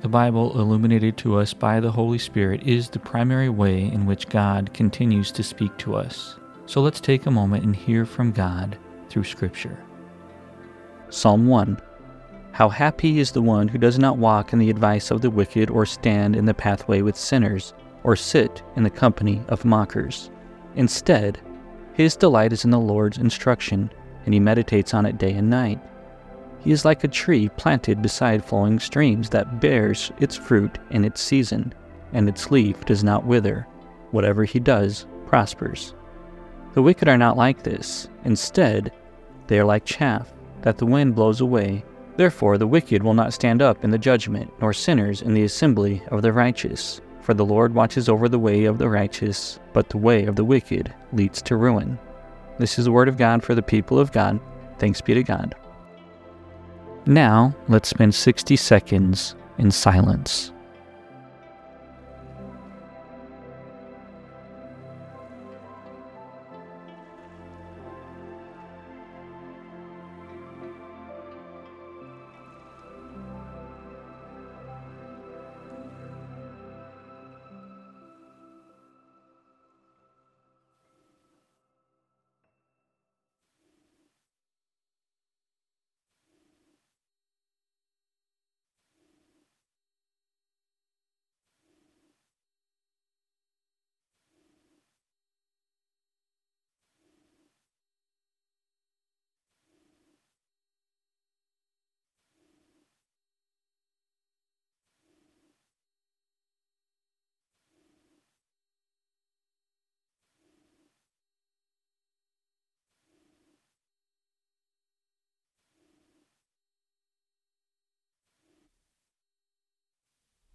The Bible, illuminated to us by the Holy Spirit, is the primary way in which God continues to speak to us. So let's take a moment and hear from God through Scripture. Psalm 1 How happy is the one who does not walk in the advice of the wicked, or stand in the pathway with sinners, or sit in the company of mockers. Instead, his delight is in the Lord's instruction, and he meditates on it day and night. He is like a tree planted beside flowing streams that bears its fruit in its season, and its leaf does not wither. Whatever he does prospers. The wicked are not like this. Instead, they are like chaff that the wind blows away. Therefore, the wicked will not stand up in the judgment, nor sinners in the assembly of the righteous. For the Lord watches over the way of the righteous, but the way of the wicked leads to ruin. This is the word of God for the people of God. Thanks be to God. Now, let's spend 60 seconds in silence.